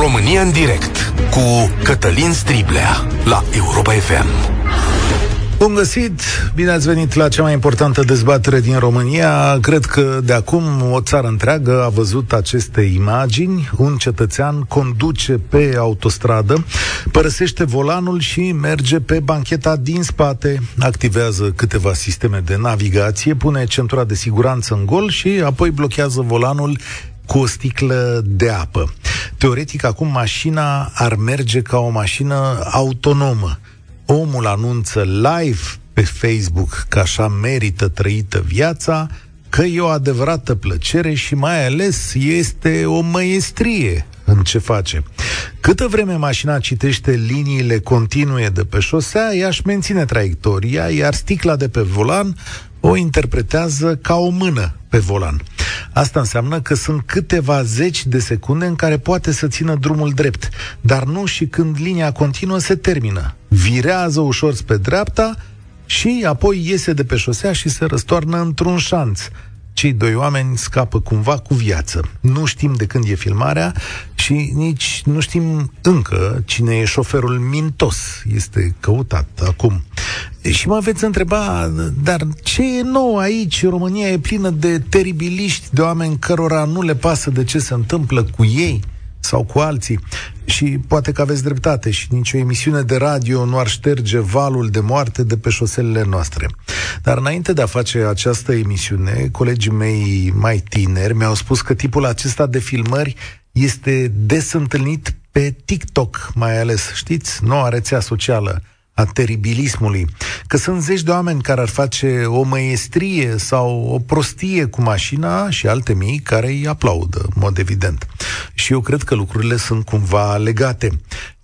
România în direct cu Cătălin Striblea la Europa FM. Bun găsit! Bine ați venit la cea mai importantă dezbatere din România. Cred că de acum o țară întreagă a văzut aceste imagini. Un cetățean conduce pe autostradă, părăsește volanul și merge pe bancheta din spate, activează câteva sisteme de navigație, pune centura de siguranță în gol și apoi blochează volanul cu o sticlă de apă. Teoretic, acum mașina ar merge ca o mașină autonomă. Omul anunță live pe Facebook că așa merită trăită viața, că e o adevărată plăcere și mai ales este o măiestrie în ce face. Câtă vreme mașina citește liniile continue de pe șosea, ea își menține traiectoria, iar sticla de pe volan o interpretează ca o mână pe volan. Asta înseamnă că sunt câteva zeci de secunde în care poate să țină drumul drept, dar nu și când linia continuă se termină. Virează ușor spre dreapta și apoi iese de pe șosea și se răstoarnă într-un șanț cei doi oameni scapă cumva cu viață. Nu știm de când e filmarea și nici nu știm încă cine e șoferul mintos. Este căutat acum. Și mă veți întreba, dar ce e nou aici? România e plină de teribiliști, de oameni cărora nu le pasă de ce se întâmplă cu ei sau cu alții. Și poate că aveți dreptate și nicio emisiune de radio nu ar șterge valul de moarte de pe șoselele noastre. Dar înainte de a face această emisiune, colegii mei mai tineri mi-au spus că tipul acesta de filmări este des întâlnit pe TikTok, mai ales, știți, noua rețea socială a teribilismului, că sunt zeci de oameni care ar face o măiestrie sau o prostie cu mașina și alte mii care îi aplaudă, în mod evident. Și eu cred că lucrurile sunt cumva legate.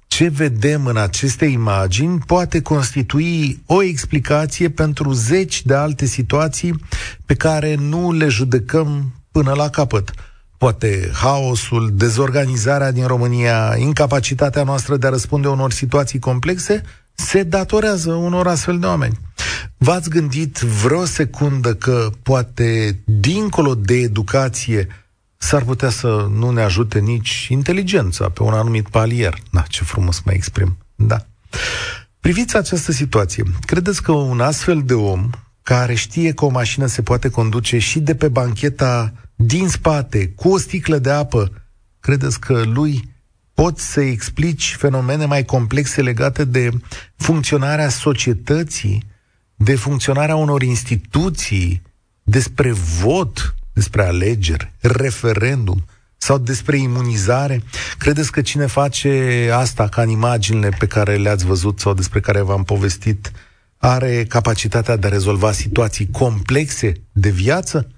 Ce vedem în aceste imagini poate constitui o explicație pentru zeci de alte situații pe care nu le judecăm până la capăt poate haosul, dezorganizarea din România, incapacitatea noastră de a răspunde unor situații complexe, se datorează unor astfel de oameni. V-ați gândit vreo secundă că poate, dincolo de educație, s-ar putea să nu ne ajute nici inteligența pe un anumit palier? Na, ce frumos mă exprim. Da. Priviți această situație. Credeți că un astfel de om care știe că o mașină se poate conduce și de pe bancheta din spate, cu o sticlă de apă, credeți că lui poți să explici fenomene mai complexe legate de funcționarea societății, de funcționarea unor instituții, despre vot, despre alegeri, referendum sau despre imunizare? Credeți că cine face asta ca în imaginile pe care le-ați văzut sau despre care v-am povestit are capacitatea de a rezolva situații complexe de viață?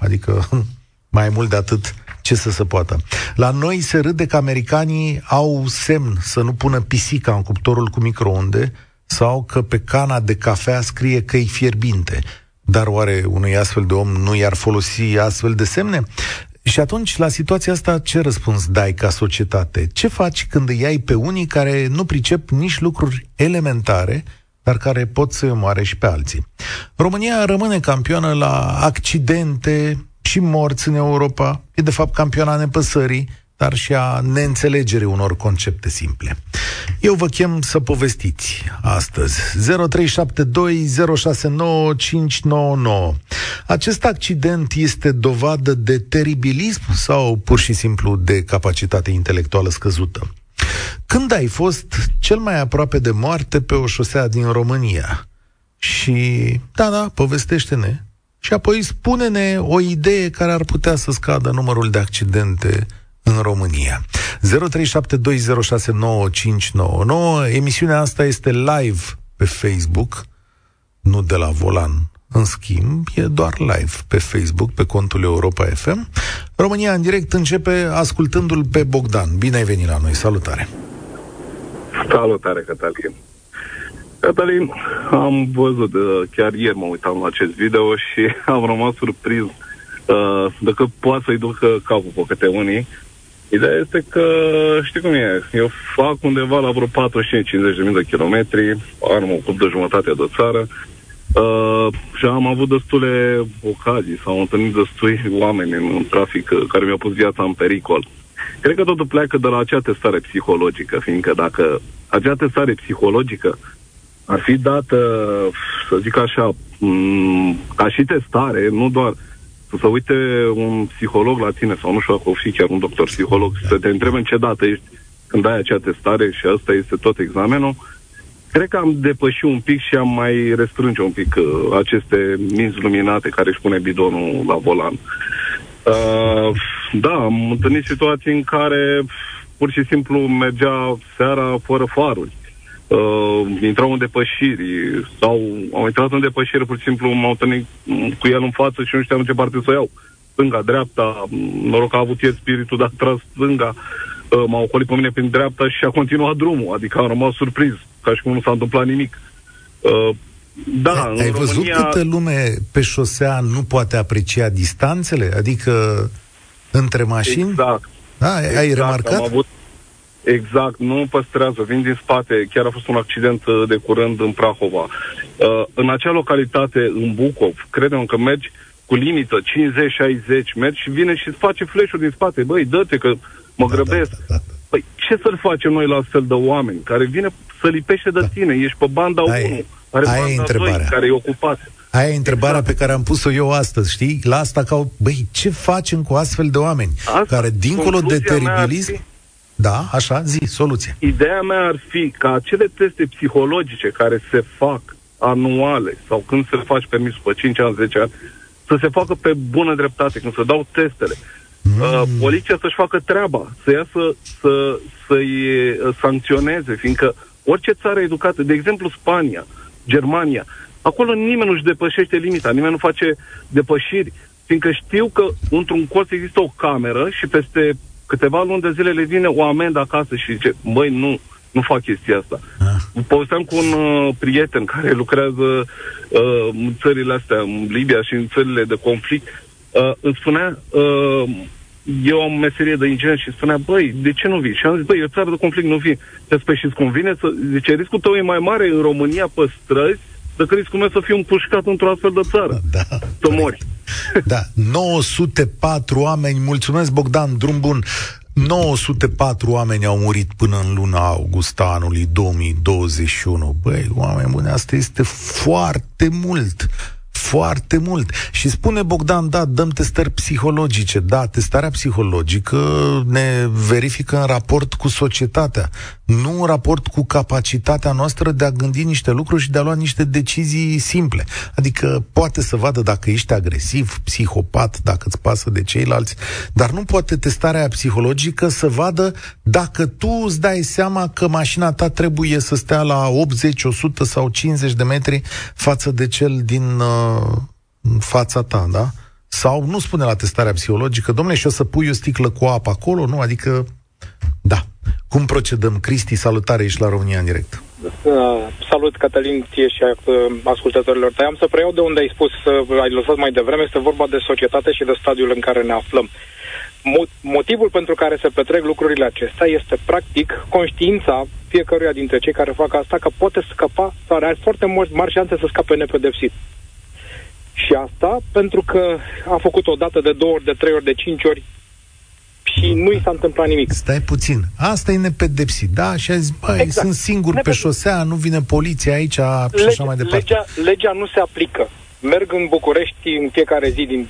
Adică mai mult de atât ce să se poată. La noi se râde că americanii au semn să nu pună pisica în cuptorul cu microunde sau că pe cana de cafea scrie că e fierbinte. Dar oare unui astfel de om nu i-ar folosi astfel de semne? Și atunci, la situația asta, ce răspuns dai ca societate? Ce faci când îi ai pe unii care nu pricep nici lucruri elementare, dar care pot să omoare și pe alții? România rămâne campioană la accidente, și morți în Europa, e de fapt campioana nepăsării, dar și a neînțelegerii unor concepte simple. Eu vă chem să povestiți astăzi. 0372069599. Acest accident este dovadă de teribilism sau pur și simplu de capacitate intelectuală scăzută? Când ai fost cel mai aproape de moarte pe o șosea din România? Și, da, da, povestește-ne și apoi spune-ne o idee care ar putea să scadă numărul de accidente în România. 0372069599. Emisiunea asta este live pe Facebook, nu de la volan. În schimb, e doar live pe Facebook, pe contul Europa FM. România în direct începe ascultându-l pe Bogdan. Bine ai venit la noi, salutare! Salutare, Cătălin! Cătălin, am văzut, uh, chiar ieri mă uitam la acest video și am rămas surprins uh, dacă poate să-i ducă capul pe câte unii. Ideea este că, știi cum e, eu fac undeva la vreo 45-50 de mii de kilometri, am o club de jumătate de țară uh, și am avut destule ocazii, s-au întâlnit destui oameni în, în trafic uh, care mi-au pus viața în pericol. Cred că totul pleacă de la acea testare psihologică, fiindcă dacă acea testare psihologică ar fi dată, să zic așa, ca și testare, nu doar să se uite un psiholog la tine, sau nu știu dacă o fi chiar un doctor psiholog, să te întrebe în ce dată ești când ai acea testare și asta este tot examenul, cred că am depășit un pic și am mai restrânge un pic uh, aceste minți luminate care își pune bidonul la volan. Uh, da, am întâlnit situații în care pur și simplu mergea seara fără faruri. Uh, intrau în depășiri sau au intrat în depășire, pur și simplu m-au întâlnit cu el în față și nu știam în ce parte să o iau. Stânga, dreapta, noroc că a avut el spiritul de a tras stânga, uh, m-au ocolit pe mine prin dreapta și a continuat drumul, adică am rămas surprins, ca și cum nu s-a întâmplat nimic. Uh, da, ai, ai văzut România... câtă lume pe șosea nu poate aprecia distanțele? Adică între mașini? Exact. Da, ai, exact. ai remarcat? Am avut, Exact, nu păstrează, vin din spate. Chiar a fost un accident uh, de curând în Prahova. Uh, în acea localitate, în Bucov, credem că mergi cu limită 50-60, mergi și vine și îți face flash din spate. Băi, dă-te că mă da, grăbesc. Da, da, da. Păi ce să-l facem noi la astfel de oameni care vine să lipește de da. tine? Ești pe banda Ai, 1, are banda 2 care e ocupat. Aia e întrebarea exact. pe care am pus-o eu astăzi, știi? La asta ca, băi, ce facem cu astfel de oameni? Asta, care, dincolo de teribilism, da, așa, zi, soluție. Ideea mea ar fi ca acele teste psihologice care se fac anuale sau când se faci permis pe 5 ani, 10 ani, să se facă pe bună dreptate, când se dau testele. Mm. Uh, poliția să-și facă treaba, să iasă să, să-i uh, sancționeze, fiindcă orice țară educată, de exemplu Spania, Germania, acolo nimeni nu-și depășește limita, nimeni nu face depășiri, fiindcă știu că într-un colț există o cameră și peste câteva luni de zile le vine o amendă acasă și zice, băi, nu, nu fac chestia asta. Ah. Povesteam cu un uh, prieten care lucrează uh, în țările astea, în Libia și în țările de conflict. Uh, îmi spunea, uh, eu am meserie de inginer și spunea, băi, de ce nu vii? Și am zis, băi, e o țară de conflict, nu vii. Deci, păi, și-ți convine să... Zice, riscul tău e mai mare în România pe străzi decât riscul meu să fiu împușcat într-o astfel de țară. Da. Să mori. Da, 904 oameni, mulțumesc Bogdan, drum bun. 904 oameni au murit până în luna august anului 2021. Băi, oameni buni, asta este foarte mult foarte mult. Și spune Bogdan, da, dăm testări psihologice. Da, testarea psihologică ne verifică în raport cu societatea, nu în raport cu capacitatea noastră de a gândi niște lucruri și de a lua niște decizii simple. Adică poate să vadă dacă ești agresiv, psihopat, dacă îți pasă de ceilalți, dar nu poate testarea psihologică să vadă dacă tu îți dai seama că mașina ta trebuie să stea la 80, 100 sau 50 de metri față de cel din uh, în fața ta, da? Sau nu spune la testarea psihologică, domnule, și o să pui o sticlă cu apă acolo, nu? Adică, da. Cum procedăm? Cristi, salutare, ești la România în direct. Uh, salut, Cătălin, ție și uh, ascultătorilor tăi. Am să preiau de unde ai spus, uh, ai lăsat mai devreme, este vorba de societate și de stadiul în care ne aflăm. Mo- motivul pentru care se petrec lucrurile acestea este, practic, conștiința fiecăruia dintre cei care fac asta că poate scăpa, sau are foarte mari șanse să scape nepedepsit. Și asta pentru că a făcut o dată de două ori, de trei ori, de cinci ori și nu i s-a întâmplat nimic. Stai puțin. Asta e nepedepsit, da? Și a zis, băi, exact. sunt singur Nepedepsit. pe șosea, nu vine poliția aici și legea, așa mai departe. Legea, legea nu se aplică. Merg în București în fiecare zi din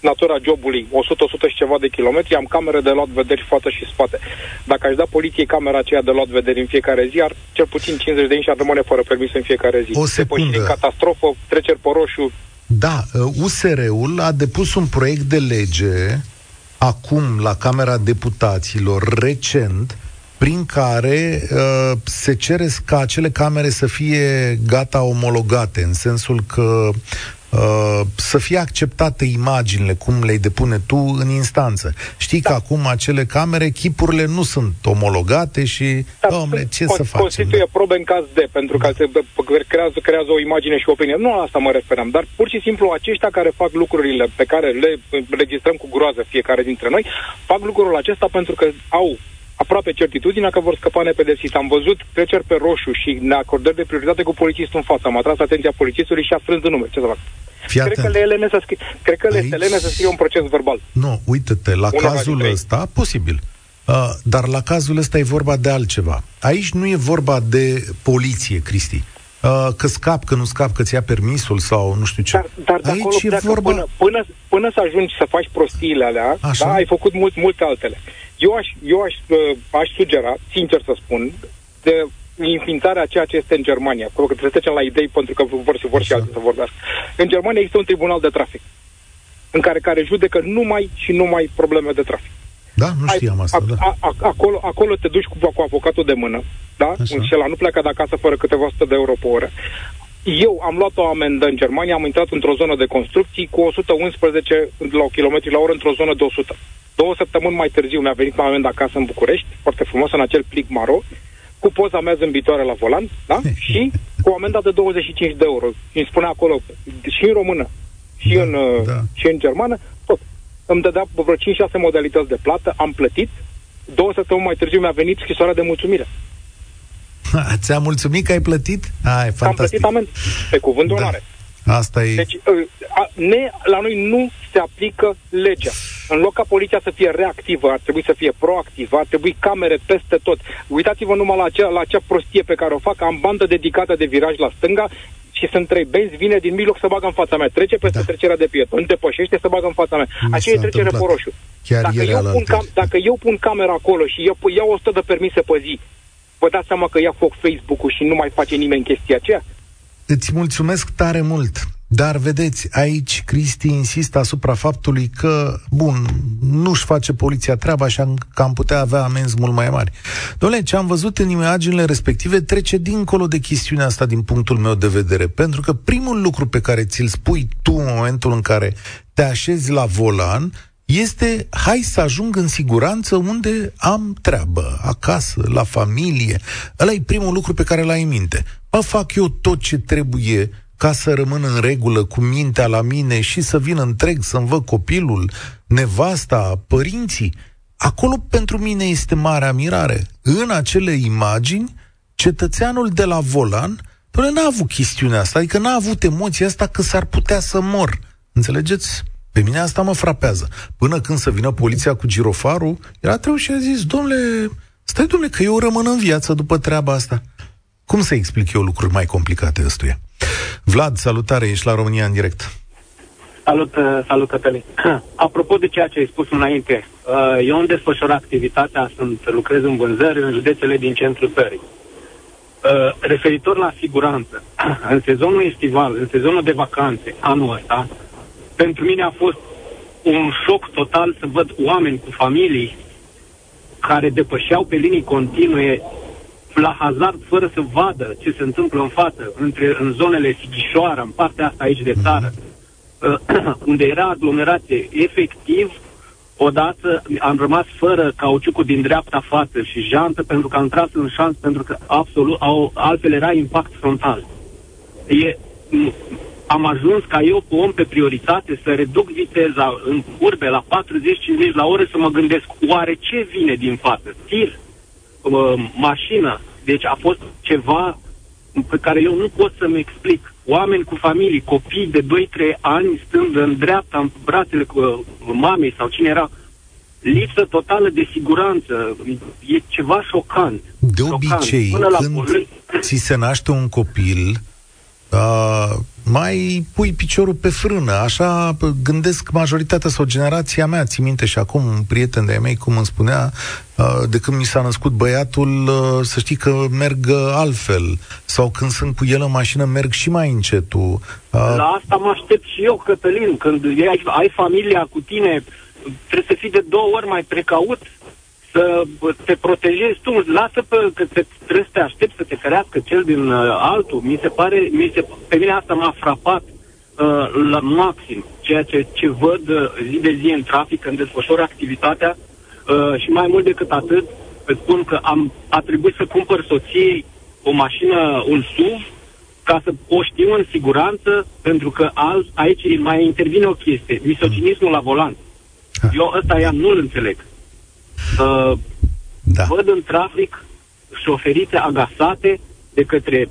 natura jobului 100-100 și ceva de kilometri, am camere de luat vederi față și spate. Dacă aș da poliției camera aceea de luat vederi în fiecare zi, ar cel puțin 50 de ani și ar rămâne fără permis în fiecare zi. O secundă. catastrofă, treceri pe roșu, da, USR-ul uh, a depus un proiect de lege acum la Camera Deputaților, recent, prin care uh, se cere ca acele camere să fie gata omologate, în sensul că Uh, să fie acceptate imaginile, cum le depune tu în instanță. Știi da. că acum acele camere, chipurile nu sunt omologate și, da, domnule, ce con- să facem? Constituie probe în caz de, pentru că se creează, creează o imagine și o opinie. Nu la asta mă referam, dar pur și simplu aceștia care fac lucrurile pe care le registrăm cu groază fiecare dintre noi, fac lucrul acesta pentru că au aproape certitudinea că vor scăpa nepedepsiți. Am văzut treceri pe roșu și neacordări de prioritate cu polițistul în față. Am atras atenția polițistului și a strâns în nume. Ce să fac? Fii cred, că le elene să scrie, cred că le Aici... elene să scrie un proces verbal. Nu, uite-te, la Una cazul ăsta, posibil. Uh, dar la cazul ăsta e vorba de altceva. Aici nu e vorba de poliție, Cristi. Uh, că scap, că nu scap, că ți-a permisul sau nu știu ce. Dar, dar de Aici e vorba... Până, până, până să ajungi să faci prostiile alea, Așa? da, ai făcut mult, multe altele. Eu aș, eu aș, uh, aș sugera, sincer să spun, de înființarea a ceea ce este în Germania. Acolo că trebuie să trecem la idei pentru că vor, să vor și alții să vorbească. În Germania există un tribunal de trafic în care, care judecă numai și numai probleme de trafic. Da, nu știam Ai, asta, a, da. A, a, acolo, acolo te duci cu, cu avocatul de mână, da? Așa. Și la nu pleacă de acasă fără câteva sute de euro pe oră. Eu am luat o amendă în Germania, am intrat într-o zonă de construcții cu 111 la kilometri la oră într-o zonă de 100. Două săptămâni mai târziu mi-a venit la amendă acasă în București, foarte frumos, în acel plic maro, cu poza mea zâmbitoare la volan, da? și cu amenda de 25 de euro. Și îmi spune acolo, și în română, și, da, în, da. și în germană, îmi dădea vreo 5-6 modalități de plată, am plătit, două săptămăni mai târziu mi-a venit scrisoarea de mulțumire. Ți-a mulțumit că ai plătit? Ah, e fantastic. Am plătit amend, pe cuvânt de da. onoare. Asta e... Deci, ă, a, ne, la noi nu se aplică legea. În loc ca poliția să fie reactivă, ar trebui să fie proactivă, ar trebui camere peste tot. Uitați-vă numai la acea, la acea prostie pe care o fac. Am bandă dedicată de viraj la stânga, și sunt trei benzi, vine din mijloc să bagă în fața mea, trece peste da. trecerea de pieton, depășește să bagă în fața mea. Aceea e trecere pe roșu. Chiar dacă, eu pun cam, dacă eu pun camera acolo și eu iau 100 de permise pe zi, vă dați seama că ia foc Facebook-ul și nu mai face nimeni chestia aceea? Îți mulțumesc tare mult. Dar vedeți, aici Cristi insistă asupra faptului că, bun, nu-și face poliția treaba așa că am putea avea amenzi mult mai mari. Dom'le, ce am văzut în imaginile respective trece dincolo de chestiunea asta din punctul meu de vedere, pentru că primul lucru pe care ți-l spui tu în momentul în care te așezi la volan este hai să ajung în siguranță unde am treabă, acasă, la familie. Ăla e primul lucru pe care l-ai în minte. Mă fac eu tot ce trebuie ca să rămân în regulă cu mintea la mine și să vin întreg să-mi văd copilul, nevasta, părinții. Acolo pentru mine este marea mirare. În acele imagini, cetățeanul de la volan, doamne, n-a avut chestiunea asta, adică n-a avut emoția asta că s-ar putea să mor. Înțelegeți? Pe mine asta mă frapează. Până când să vină poliția cu girofarul, era treu și a zis, domnule, stai domnule, că eu rămân în viață după treaba asta. Cum să explic eu lucruri mai complicate ăstuia? Vlad, salutare, ești la România în direct. Salut, uh, salut Cătălin. Apropo de ceea ce ai spus înainte, uh, eu îmi desfășor activitatea, sunt, lucrez în vânzări în județele din centrul țării. Uh, referitor la siguranță, în sezonul estival, în sezonul de vacanțe, anul ăsta, pentru mine a fost un șoc total să văd oameni cu familii care depășeau pe linii continue la hazard fără să vadă ce se întâmplă în față, între, în zonele Sighișoara, în partea asta aici de țară, uh, unde era aglomerație. Efectiv, odată am rămas fără cauciucul din dreapta față și jantă pentru că am tras în șans pentru că absolut, au, altfel era impact frontal. E, am ajuns ca eu cu om pe prioritate să reduc viteza în curbe la 40-50 la oră să mă gândesc oare ce vine din față? Tir, uh, mașină. Deci a fost ceva pe care eu nu pot să-mi explic. Oameni cu familii, copii de 2-3 ani stând în dreapta, în brațele cu uh, mamei sau cine era, lipsă totală de siguranță. E ceva șocant. De obicei, șocant. când la ți se naște un copil, uh, mai pui piciorul pe frână. Așa gândesc majoritatea sau generația mea. Ți minte și acum un prieten de-ai mei, cum îmi spunea, uh, de când mi s-a născut băiatul, uh, să știi că merg altfel. Sau când sunt cu el în mașină, merg și mai încetul. Uh, La asta mă aștept și eu, Cătălin. Când ai, ai familia cu tine, trebuie să fii de două ori mai precaut să te protejezi tu, lasă pe, că te, trebuie să te aștepți să te ferească cel din uh, altul. Mi se pare, mi se, pe mine asta m-a frapat uh, la maxim, ceea ce, ce văd uh, zi de zi în trafic, când desfășor activitatea uh, și mai mult decât atât, îți spun că am, a trebuit să cumpăr soției o mașină, un SUV, ca să o știu în siguranță, pentru că alt, aici mai intervine o chestie, misoginismul la volan. Eu ăsta ea nu-l înțeleg. Uh, da. Văd în trafic șoferite agasate de către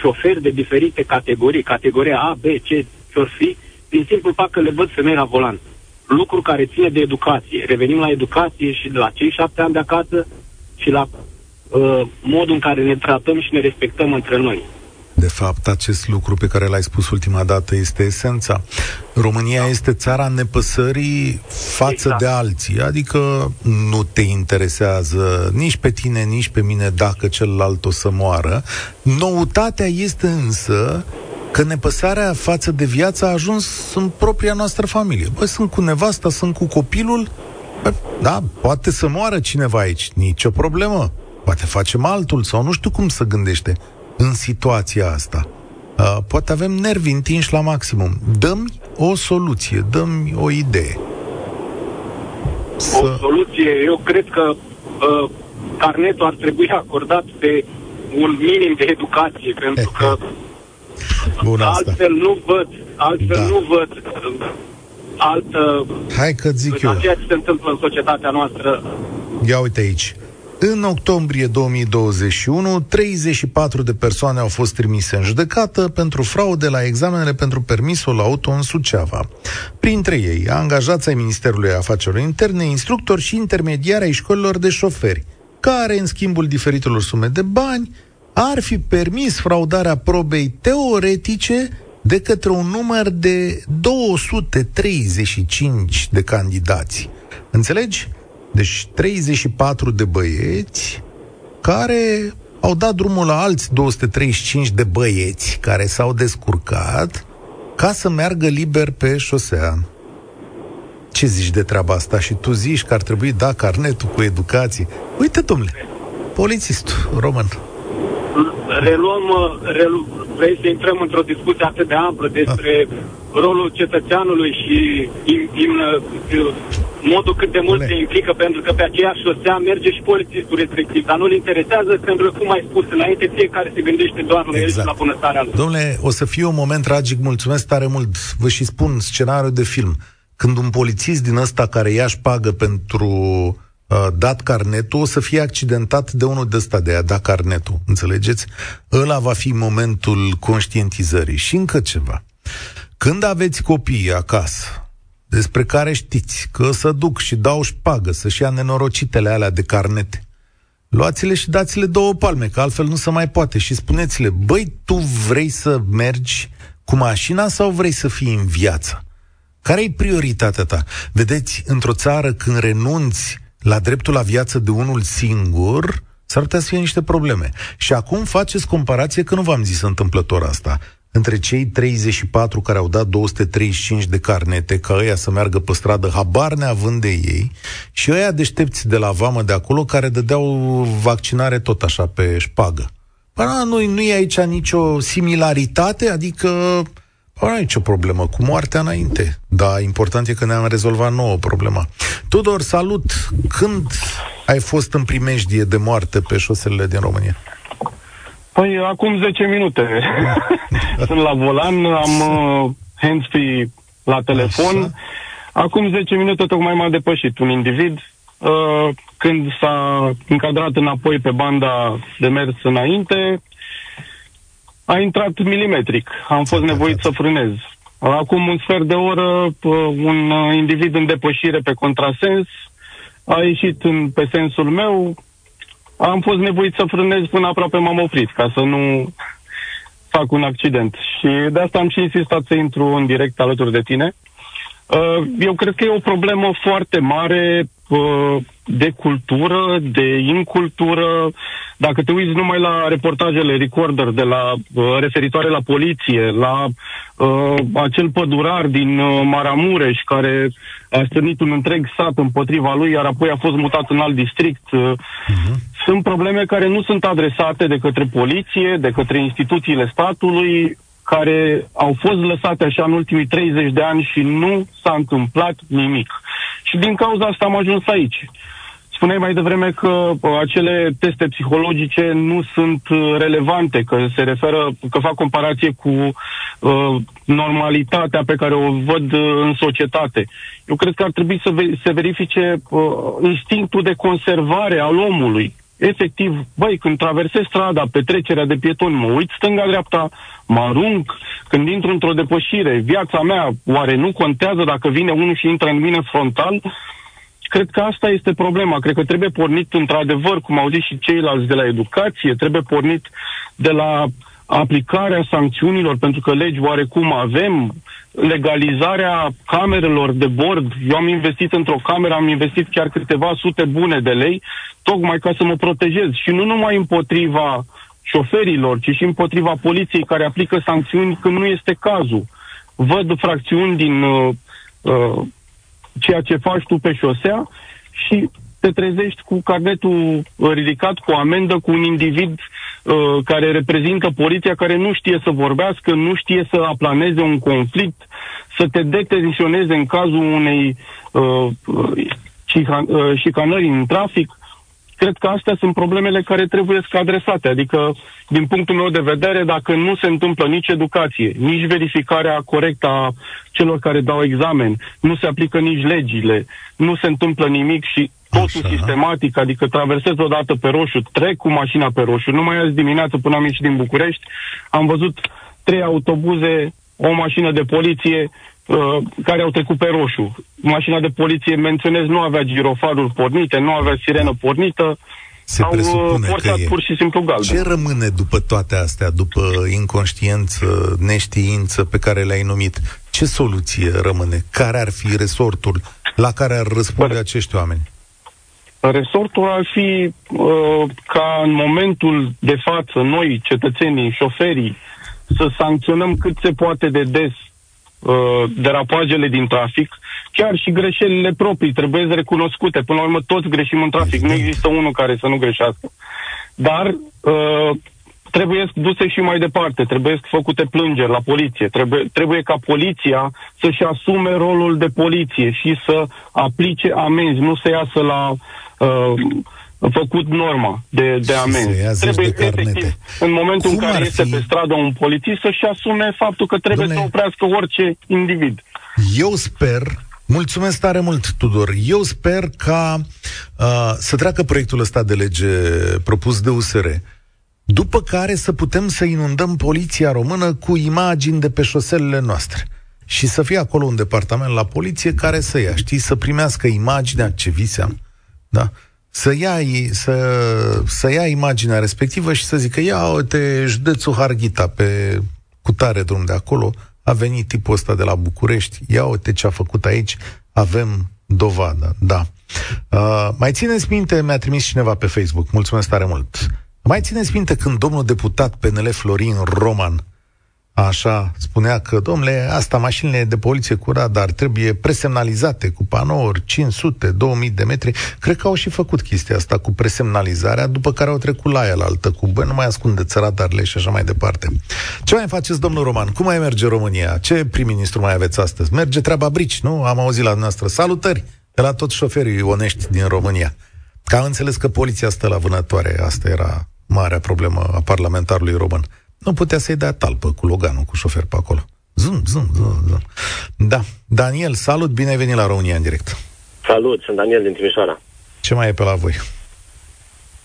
șoferi de diferite categorii, categoria A, B, C, ce-or fi, din simplu fapt că le văd femei la volan. lucru care ține de educație. Revenim la educație și de la cei șapte ani de acasă și la uh, modul în care ne tratăm și ne respectăm între noi. De fapt, acest lucru pe care l-ai spus ultima dată este esența. România este țara nepăsării față exact. de alții, adică nu te interesează nici pe tine, nici pe mine dacă celălalt o să moară. Noutatea este însă că nepăsarea față de viață a ajuns în propria noastră familie. Băi, sunt cu nevasta, sunt cu copilul, Bă, da, poate să moară cineva aici, nicio problemă. Poate facem altul sau nu știu cum să gândește în situația asta. Uh, poate avem nervi întinși la maximum. Dăm o soluție, dăm o idee. Să... O soluție, eu cred că uh, carnetul ar trebui acordat pe un minim de educație, pentru că Bun altfel nu văd, altfel da. nu văd uh, altă... Hai că zic eu. Ceea ce se întâmplă în societatea noastră. Ia uite aici. În octombrie 2021, 34 de persoane au fost trimise în judecată pentru fraude la examenele pentru permisul auto în Suceava. Printre ei, angajați ai Ministerului Afacerilor Interne, instructori și intermediari ai școlilor de șoferi, care, în schimbul diferitelor sume de bani, ar fi permis fraudarea probei teoretice de către un număr de 235 de candidați. Înțelegi? Deci 34 de băieți care au dat drumul la alți 235 de băieți care s-au descurcat ca să meargă liber pe șosea. Ce zici de treaba asta? Și tu zici că ar trebui da carnetul cu educație. Uite, domnule, polițistul român. Reluăm, relu, vrei să intrăm într-o discuție atât de amplă despre ah. rolul cetățeanului și in, in, modul cât de mult Dole. se implică, pentru că pe aceeași șosea merge și polițistul respectiv, dar nu-l interesează, pentru că, cum ai spus înainte, fiecare se gândește doar la exact. el și la exact. bunăstarea lui. Domnule, o să fie un moment tragic, mulțumesc tare mult. Vă și spun scenariul de film. Când un polițist din ăsta care ia șpagă pentru uh, dat carnetul, o să fie accidentat de unul de ăsta de a da carnetul, înțelegeți? Ăla va fi momentul conștientizării. Și încă ceva. Când aveți copii acasă, despre care știți că să duc și dau șpagă să-și ia nenorocitele alea de carnete. Luați-le și dați-le două palme, că altfel nu se mai poate. Și spuneți-le, băi, tu vrei să mergi cu mașina sau vrei să fii în viață? Care e prioritatea ta? Vedeți, într-o țară când renunți la dreptul la viață de unul singur, s-ar putea să fie niște probleme. Și acum faceți comparație, că nu v-am zis întâmplător asta, între cei 34 care au dat 235 de carnete, ca ăia să meargă pe stradă, habar neavând de ei, și ăia deștepți de la vamă de acolo care dădeau vaccinare tot așa pe șpagă. Păi, nu, nu e aici nicio similaritate, adică nu e nicio problemă, cu moartea înainte. Da, important e că ne-am rezolvat nouă problema. Tudor, salut! Când ai fost în primejdie de moarte pe șoselele din România? Păi, acum 10 minute. Sunt la volan, am uh, hands-free la telefon. Așa. Acum 10 minute tocmai m-a depășit un individ uh, când s-a încadrat înapoi pe banda de mers înainte, a intrat milimetric. Am fost nevoit să frânez. Acum un sfert de oră, uh, un individ în depășire pe contrasens a ieșit în, pe sensul meu, am fost nevoit să frânez până aproape m-am oprit, ca să nu fac un accident. Și de asta am și insistat să intru în direct alături de tine. Uh, eu cred că e o problemă foarte mare uh, de cultură, de incultură. Dacă te uiți numai la reportajele recorder de la uh, referitoare la poliție, la uh, acel pădurar din uh, Maramureș care a stârnit un întreg sat împotriva lui, iar apoi a fost mutat în alt district. Uh, uh-huh sunt probleme care nu sunt adresate de către poliție, de către instituțiile statului, care au fost lăsate așa în ultimii 30 de ani și nu s-a întâmplat nimic. Și din cauza asta am ajuns aici. Spuneai mai devreme că uh, acele teste psihologice nu sunt uh, relevante, că se referă, că fac comparație cu uh, normalitatea pe care o văd uh, în societate. Eu cred că ar trebui să ve- se verifice uh, instinctul de conservare al omului efectiv, băi, când traversez strada pe trecerea de pietoni, mă uit stânga-dreapta, mă arunc, când intru într-o depășire, viața mea oare nu contează dacă vine unul și intră în mine frontal? Cred că asta este problema. Cred că trebuie pornit într-adevăr, cum au zis și ceilalți de la educație, trebuie pornit de la aplicarea sancțiunilor, pentru că legi oarecum avem, legalizarea camerelor de bord. Eu am investit într-o cameră, am investit chiar câteva sute bune de lei, tocmai ca să mă protejez. Și nu numai împotriva șoferilor, ci și împotriva poliției care aplică sancțiuni când nu este cazul. Văd fracțiuni din uh, uh, ceea ce faci tu pe șosea și te trezești cu carnetul ridicat, cu amendă, cu un individ uh, care reprezintă poliția, care nu știe să vorbească, nu știe să aplaneze un conflict, să te detenționeze în cazul unei uh, uh, șicanări în trafic. Cred că astea sunt problemele care trebuie să adresate. Adică, din punctul meu de vedere, dacă nu se întâmplă nici educație, nici verificarea corectă a celor care dau examen, nu se aplică nici legile, nu se întâmplă nimic și totul Așa. sistematic, adică traversez odată pe roșu, trec cu mașina pe roșu. Numai azi dimineață, până am ieșit din București, am văzut trei autobuze, o mașină de poliție uh, care au trecut pe roșu. Mașina de poliție, menționez, nu avea girofaruri pornite, nu avea sirenă pornită, se au uh, forțat că e. pur și simplu galben. Ce rămâne după toate astea, după inconștiență, neștiință pe care le-ai numit? Ce soluție rămâne? Care ar fi resortul la care ar răspunde acești oameni? Resortul ar fi uh, ca în momentul de față, noi, cetățenii, șoferii, să sancționăm cât se poate de des uh, derapajele din trafic, chiar și greșelile proprii trebuie recunoscute. Până la urmă, toți greșim în trafic. Nu există unul care să nu greșească. Dar uh, trebuie duse și mai departe, trebuie făcute plângeri la poliție, trebuie, trebuie ca poliția să-și asume rolul de poliție și să aplice amenzi, nu să iasă la uh, făcut norma de, de amenzi. Trebuie de efectiv, în momentul Cum în care este fi... pe stradă un polițist, să-și asume faptul că trebuie Dumne... să oprească orice individ. Eu sper Mulțumesc tare mult, Tudor. Eu sper ca uh, să treacă proiectul ăsta de lege propus de USR, după care să putem să inundăm poliția română cu imagini de pe șoselele noastre și să fie acolo un departament la poliție care să ia, știi, să primească imaginea ce viseam da? Să ia, să, să ia imaginea respectivă și să zică, ia uite, județul Harghita pe cutare drum de acolo, a venit tipul ăsta de la București, ia uite ce a făcut aici, avem dovadă, da. Uh, mai țineți minte, mi-a trimis cineva pe Facebook, mulțumesc tare mult. Mai țineți minte când domnul deputat PNL Florin Roman Așa, spunea că, domnule, asta mașinile de poliție cu radar trebuie presemnalizate cu panouri 500, 2000 de metri. Cred că au și făcut chestia asta cu presemnalizarea, după care au trecut la el altă cu, bă, nu mai ascundeți radarele și așa mai departe. Ce mai faceți, domnul Roman? Cum mai merge România? Ce prim-ministru mai aveți astăzi? Merge treaba brici, nu? Am auzit la noastră. Salutări de la toți șoferii onești din România. Că am înțeles că poliția stă la vânătoare. Asta era marea problemă a parlamentarului român nu putea să-i dea talpă cu Loganul, cu șofer pe acolo. Zum, zum, zum, zum. Da. Daniel, salut, bine ai venit la România în direct. Salut, sunt Daniel din Timișoara. Ce mai e pe la voi?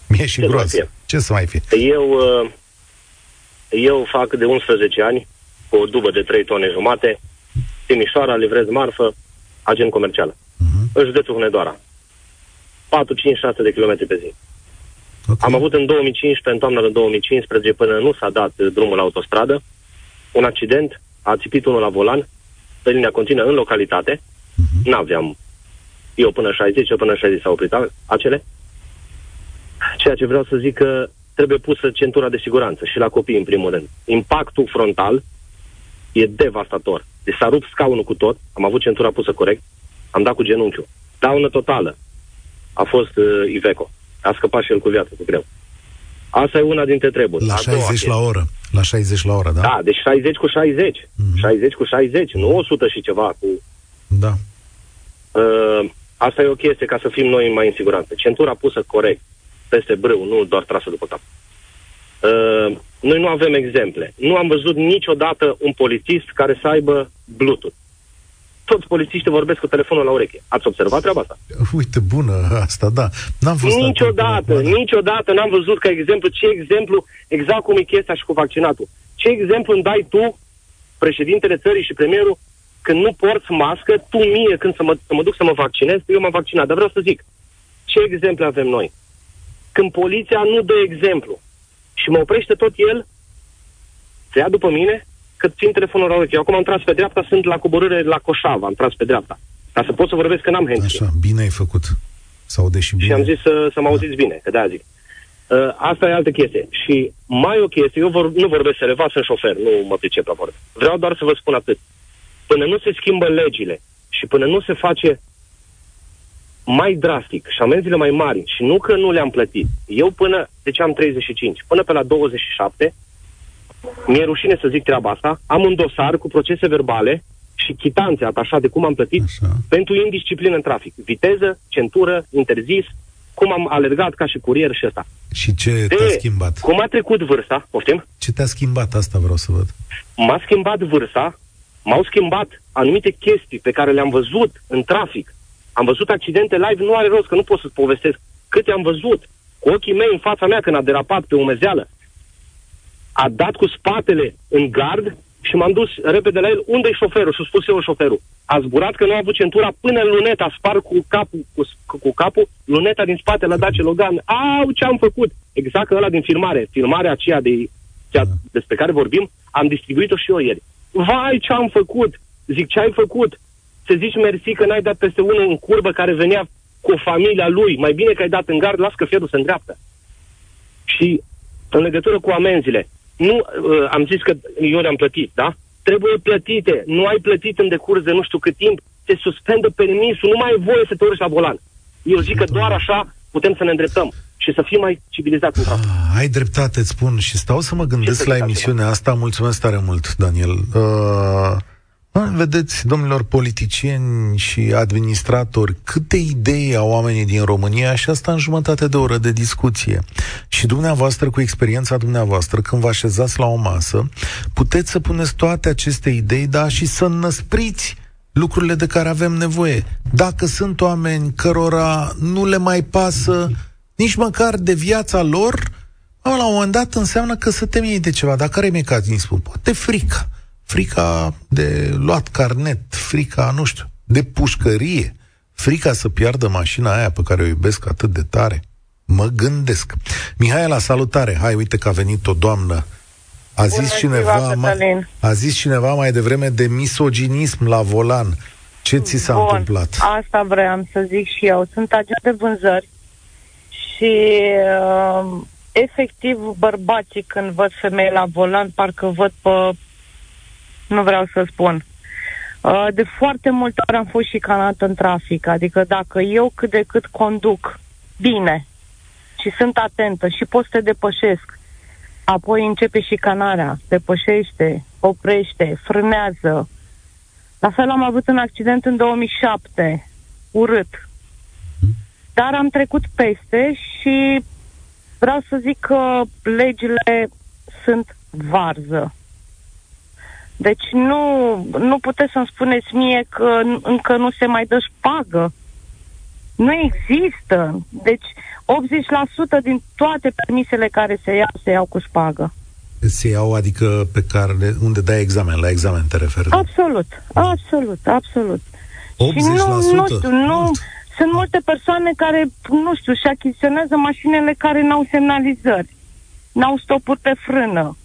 Mie și Ce groază. Ce să mai fie? Eu, uh, eu fac de 11 ani cu o dubă de 3 tone jumate, Timișoara, livrez marfă, agent comercial. Uh-huh. În județul Hunedoara. 4, 5, 6 de kilometri pe zi. Okay. Am avut în 2015, în toamna de 2015, până nu s-a dat drumul la autostradă, un accident, a țipit unul la volan, pe linia continuă în localitate, uh-huh. n-aveam eu până 60, eu până 60 s-au oprit acele. Ceea ce vreau să zic că trebuie pusă centura de siguranță și la copii în primul rând. Impactul frontal e devastator. Deci s-a rupt scaunul cu tot, am avut centura pusă corect, am dat cu genunchiul. Daună totală. A fost uh, Iveco. A scăpat și el cu viață, cu greu. Asta e una dintre treburi. La 60 la oră. La 60 la oră, da? Da, deci 60 cu 60. Mm-hmm. 60 cu 60, nu 100 și ceva cu... Da. Uh, asta e o chestie ca să fim noi mai în siguranță. Centura pusă corect, peste brâu, nu doar trasă după cap. Uh, noi nu avem exemple. Nu am văzut niciodată un polițist care să aibă Bluetooth. Toți polițiștii vorbesc cu telefonul la ureche. Ați observat treaba asta? Uite, bună asta, da. N-am fost niciodată, atent, niciodată n-am văzut ca exemplu ce exemplu, exact cum e chestia și cu vaccinatul. Ce exemplu îmi dai tu, președintele țării și premierul, când nu porți mască, tu mie, când să mă, să mă duc să mă vaccinez, eu m-am vaccinat. Dar vreau să zic, ce exemple avem noi? Când poliția nu dă exemplu și mă oprește tot el, se ia după mine, că țin telefonul la ureche. Eu acum am tras pe dreapta, sunt la coborâre la Coșava, am tras pe dreapta. Ca să pot să vorbesc că n-am hands Așa, bine ai făcut. Sau deși bine. Și am zis să, să mă auziți bine, că da zic. Uh, asta e altă chestie. Și mai o chestie, eu vor, nu vorbesc serios, sunt șofer, nu mă pricep la vorbă. Vreau doar să vă spun atât. Până nu se schimbă legile și până nu se face mai drastic și amenziile mai mari, și nu că nu le-am plătit, eu până, deci am 35, până pe la 27, mi-e rușine să zic treaba asta, am un dosar cu procese verbale și chitanțe atașate de cum am plătit Așa. pentru indisciplină în trafic. Viteză, centură, interzis, cum am alergat ca și curier și ăsta. Și ce de, te-a schimbat? Cum a trecut vârsta, poftim? Ce te-a schimbat asta vreau să văd? M-a schimbat vârsta, m-au schimbat anumite chestii pe care le-am văzut în trafic. Am văzut accidente live, nu are rost că nu pot să-ți povestesc câte am văzut cu ochii mei în fața mea când a derapat pe umezeală a dat cu spatele în gard și m-am dus repede la el. Unde e șoferul? Și a spus eu șoferul. A zburat că nu a avut centura până în luneta, a spart cu capul, cu, cu capul, luneta din spate la Dacia Logan. Au, ce am făcut? Exact ăla din filmare. Filmarea aceea de, cea despre care vorbim, am distribuit-o și eu ieri. Vai, ce am făcut? Zic, ce ai făcut? Să zici mersi că n-ai dat peste unul în curbă care venea cu familia lui. Mai bine că ai dat în gard, las că fierul se îndreaptă. Și în legătură cu amenziile, nu, uh, am zis că eu le-am plătit, da? Trebuie plătite. Nu ai plătit în decurs de nu știu cât timp, se suspendă permisul, nu mai ai voie să te urci la volan. Eu zic că doar așa putem să ne îndreptăm și să fim mai civilizați în ah, Ai dreptate, îți spun, și stau să mă gândesc la emisiunea asta. Mulțumesc tare mult, Daniel. Uh, Vedeți, domnilor politicieni și administratori, câte idei au oamenii din România și asta în jumătate de oră de discuție. Și dumneavoastră, cu experiența dumneavoastră, când vă așezați la o masă, puteți să puneți toate aceste idei, da, și să năspriți lucrurile de care avem nevoie. Dacă sunt oameni cărora nu le mai pasă nici măcar de viața lor, la un moment dat înseamnă că să temi ei de ceva. Dar care e mecanismul? Poate frică frica de luat carnet, frica, nu știu, de pușcărie, frica să piardă mașina aia pe care o iubesc atât de tare. Mă gândesc. Mihaela, salutare! Hai, uite că a venit o doamnă. A zis, Bună cineva, ziua, mai, a zis cineva mai devreme de misoginism la volan. Ce ți s-a Bun, întâmplat? Asta vreau să zic și eu. Sunt agent de vânzări și uh, efectiv bărbații când văd femei la volan parcă văd pe nu vreau să spun. Uh, de foarte multe ori am fost și canată în trafic, adică dacă eu cât de cât conduc bine și sunt atentă și pot să te depășesc, apoi începe și canarea, depășește, oprește, frânează. La fel am avut un accident în 2007, urât. Dar am trecut peste și vreau să zic că legile sunt varză. Deci nu, nu puteți să-mi spuneți mie că încă nu se mai dă șpagă. Nu există. Deci 80% din toate permisele care se iau, se iau cu șpagă. Se iau, adică pe care, unde dai examen, la examen te referi? Absolut, absolut, absolut. 80%? Și nu, nu știu, nu, sunt multe persoane care, nu știu, și achiziționează mașinile care n-au semnalizări, n-au stopuri pe frână,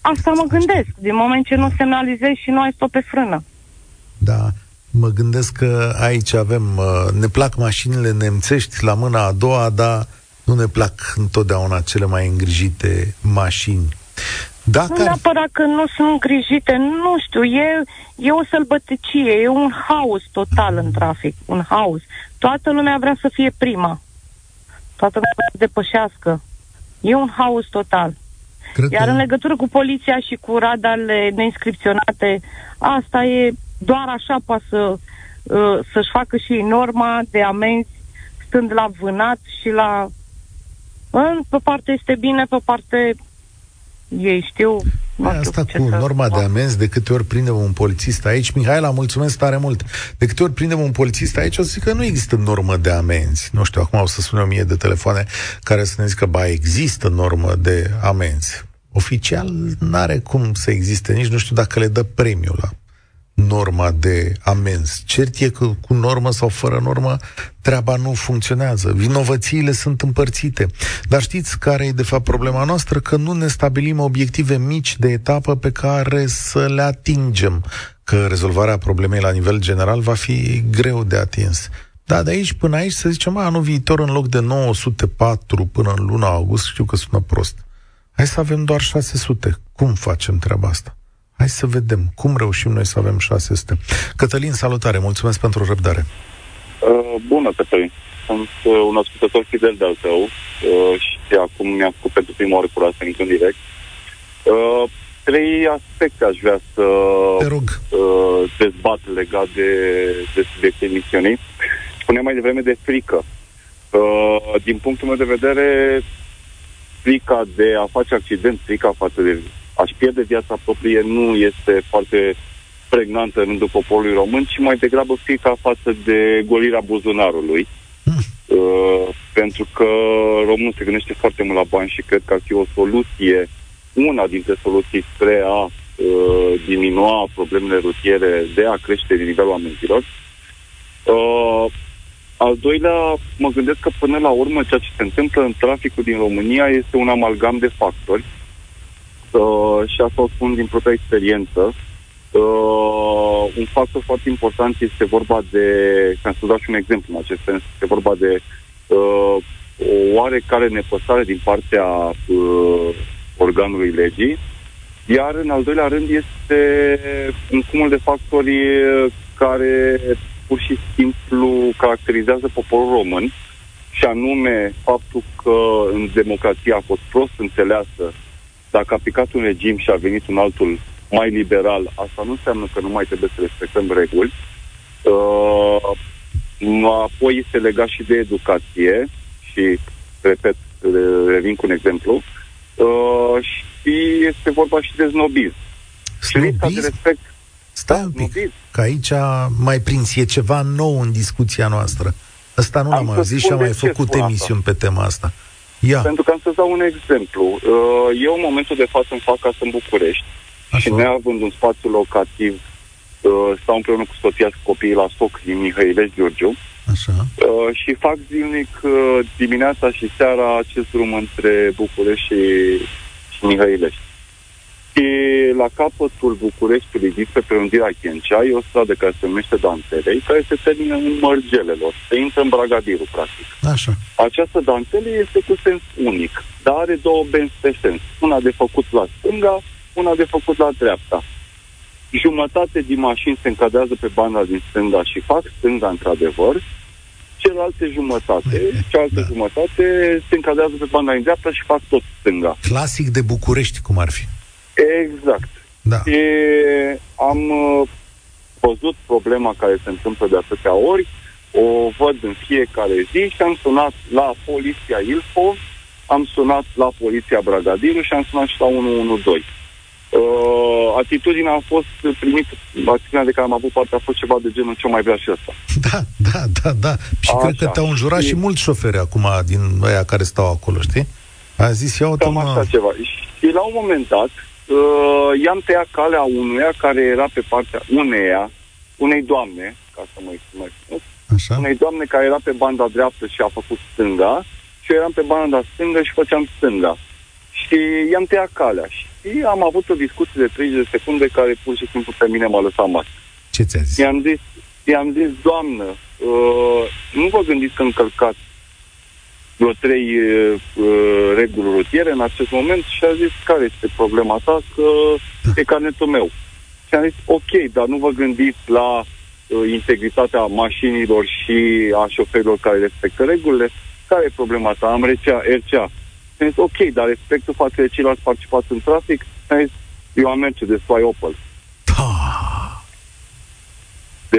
Asta mă gândesc, din moment ce nu semnalizezi și nu ai stop pe frână. Da, mă gândesc că aici avem, uh, ne plac mașinile nemțești la mâna a doua, dar nu ne plac întotdeauna cele mai îngrijite mașini. Dacă... Nu neapărat că nu sunt îngrijite, nu știu, e, e o sălbăticie, e un haos total în trafic, un haos. Toată lumea vrea să fie prima. Toată lumea vrea să depășească. E un haos total. Cred Iar că... în legătură cu poliția și cu radarele neinscripționate, asta e doar așa poate să, uh, să-și facă și norma de amenzi stând la vânat și la... În, pe parte este bine, pe parte ei știu Nu știu Asta ce cu să norma spun. de amenzi, de câte ori prindem un polițist aici, Mihaela, mulțumesc tare mult. De câte ori prindem un polițist aici, o să zic că nu există normă de amenzi. Nu știu, acum o să sună o mie de telefoane care să ne zică, ba, există normă de amenzi. Oficial n-are cum să existe, nici nu știu dacă le dă premiul la norma de amenzi. Cert e că cu normă sau fără normă treaba nu funcționează. Vinovățiile sunt împărțite. Dar știți care e de fapt problema noastră? Că nu ne stabilim obiective mici de etapă pe care să le atingem. Că rezolvarea problemei la nivel general va fi greu de atins. Da, de aici până aici să zicem, a, anul viitor în loc de 904 până în luna august, știu că sună prost. Hai să avem doar 600. Cum facem treaba asta? Hai să vedem cum reușim noi să avem 600. Cătălin, salutare, mulțumesc pentru răbdare. Uh, bună, Cătălin. Sunt uh, un ascultător fidel de-al tău uh, și acum mi-am făcut pentru prima oară curaj să intru în direct. Uh, trei aspecte aș vrea să Te rog. uh, dezbat legat de, de subiectul emisiunii. Spuneam mai devreme de frică. Uh, din punctul meu de vedere, frica de a face accident, frica față de a-și pierde viața proprie nu este foarte pregnantă în rândul poporului român, ci mai degrabă frica față de golirea buzunarului. Uh, pentru că românul se gândește foarte mult la bani și cred că ar fi o soluție, una dintre soluții spre a uh, diminua problemele rutiere, de a crește nivelul amenzilor. Uh, al doilea, mă gândesc că până la urmă ceea ce se întâmplă în traficul din România este un amalgam de factori uh, și asta o spun din propria experiență. Uh, un factor foarte important este vorba de, ca să dau și un exemplu în acest sens, este vorba de uh, o oarecare nepăsare din partea uh, organului legii, iar în al doilea rând este un cumul de factori care pur și simplu caracterizează poporul român și anume faptul că în democrație a fost prost înțeleasă dacă a picat un regim și a venit un altul mai liberal, asta nu înseamnă că nu mai trebuie să respectăm reguli. Uh, apoi este legat și de educație și, repet, revin cu un exemplu, uh, și este vorba și de snobism. Și lipsa de Snobism? respect Stai un pic, snobism. că aici mai prins, e ceva nou în discuția noastră. Ăsta nu Am l-am să auzit și spun am de mai ce făcut spun asta. emisiuni pe tema asta. Ia, Pentru că am să dau un exemplu. Uh, Eu în momentul de față îmi fac casă în București Așa. și neavând un spațiu locativ, uh, stau împreună cu soția și copiii la stoc din Mihăilești Giurgiu așa. uh, și fac zilnic uh, dimineața și seara acest drum între București și, și Mihăilești. Și la capătul Bucureștiului, din pe prelungirea Chencea, e o stradă care se numește Dantelei, care se termină în Mărgelelor. Se intră în Bragadiru, practic. Așa. Această dantele este cu sens unic, dar are două benzi pe sens. Una de făcut la stânga, una de făcut la dreapta. Jumătate din mașini se încadrează pe banda din stânga și fac stânga într-adevăr, celelalte jumătate, cealaltă da. da. jumătate se încadrează pe banda din dreapta și fac tot stânga. Clasic de București, cum ar fi. Exact. Da. Și am uh, văzut problema care se întâmplă de atâtea ori, o văd în fiecare zi și am sunat la poliția Ilfov, am sunat la poliția Bragadiru și am sunat și la 112. Uh, atitudinea a fost primită, atitudinea de care am avut parte a fost ceva de genul ce mai vrea și ăsta. Da, da, da, da. Și Așa. cred că te-au înjurat și Și- mulți șoferi acum din ăia care stau acolo, știi? A zis, ia uite Cam mă, așa ceva. Și la un moment dat, uh, i-am tăiat calea unuia care era pe partea uneia, unei doamne, ca să mă exprimez, așa. unei doamne care era pe banda dreaptă și a făcut stânga și eu eram pe banda stângă și făceam stânga. Și i-am tăiat calea și am avut o discuție de 30 de secunde care pur și simplu pe mine m-a lăsat masă. Ce ți-a zis? I-am zis, i-am zis doamnă, uh, nu vă gândiți că încălcați vreo trei uh, uh, reguli rutiere în acest moment și a zis care este problema ta, că e carnetul meu. Și am zis, ok, dar nu vă gândiți la uh, integritatea mașinilor și a șoferilor care respectă regulile? Care e problema ta? Am RCA, RCA. Și am zis, ok, dar respectul față de ceilalți participați în trafic? Și am zis, eu am Mercedes, tu ai Opel.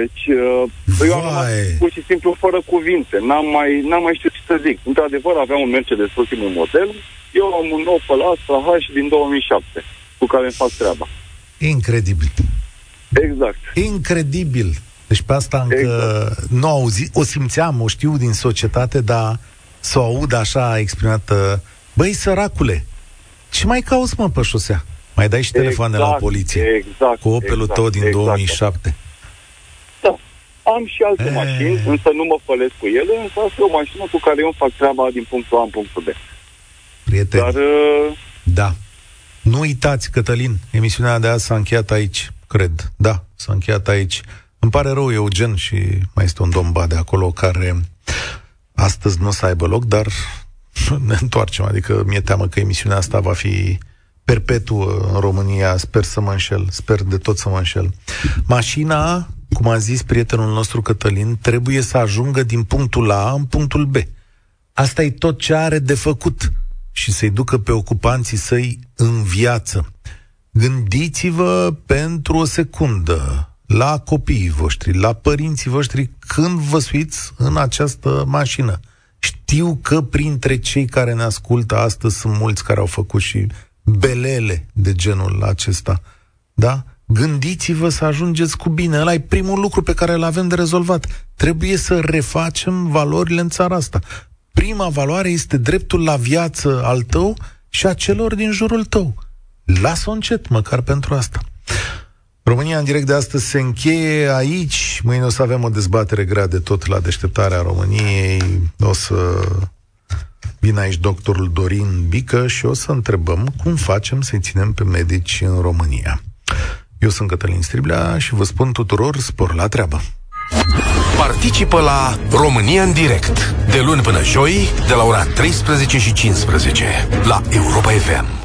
Da. Deci, uh, eu am rămas Vai. pur și simplu fără cuvinte. N-am mai, n-am mai știut ce să zic. Într-adevăr, aveam un Mercedes ultimul model. Eu am un Opel Astra H din 2007. cu care îmi fac treaba. Incredibil. Exact. Incredibil. Deci pe asta încă exact. nu auzi, o simțeam, o știu din societate, dar să o aud așa exprimată, băi săracule, ce mai cauți mă pe șosea? Mai dai și telefoane exact, la poliție exact, cu Opelul exact, tău din exact. 2007. Da. Am și alte E... mașini, însă nu mă fălesc cu ele, însă asta e o mașină cu care eu îmi fac treaba din punctul A în punctul B. Prieteni, Dar uh, da. Nu uitați, Cătălin, emisiunea de azi s-a încheiat aici, cred. Da, s-a încheiat aici. Îmi pare rău, Eugen, și mai este un domn de acolo care astăzi nu o să aibă loc, dar ne întoarcem. Adică mi-e teamă că emisiunea asta va fi perpetuă în România. Sper să mă înșel, sper de tot să mă înșel. Mașina, cum a zis prietenul nostru Cătălin, trebuie să ajungă din punctul A în punctul B. Asta e tot ce are de făcut și să-i ducă pe ocupanții săi în viață. Gândiți-vă pentru o secundă la copiii voștri, la părinții voștri când vă suiți în această mașină. Știu că printre cei care ne ascultă astăzi sunt mulți care au făcut și belele de genul acesta. Da? Gândiți-vă să ajungeți cu bine. Ăla e primul lucru pe care îl avem de rezolvat. Trebuie să refacem valorile în țara asta. Prima valoare este dreptul la viață al tău și a celor din jurul tău. Lasă-o încet, măcar pentru asta. România în direct de astăzi se încheie aici. Mâine o să avem o dezbatere grea de tot la deșteptarea României. O să vină aici doctorul Dorin Bică și o să întrebăm cum facem să-i ținem pe medici în România. Eu sunt Cătălin Striblea și vă spun tuturor spor la treabă. Participă la România în direct de luni până joi de la ora 13 și 15 la Europa FM.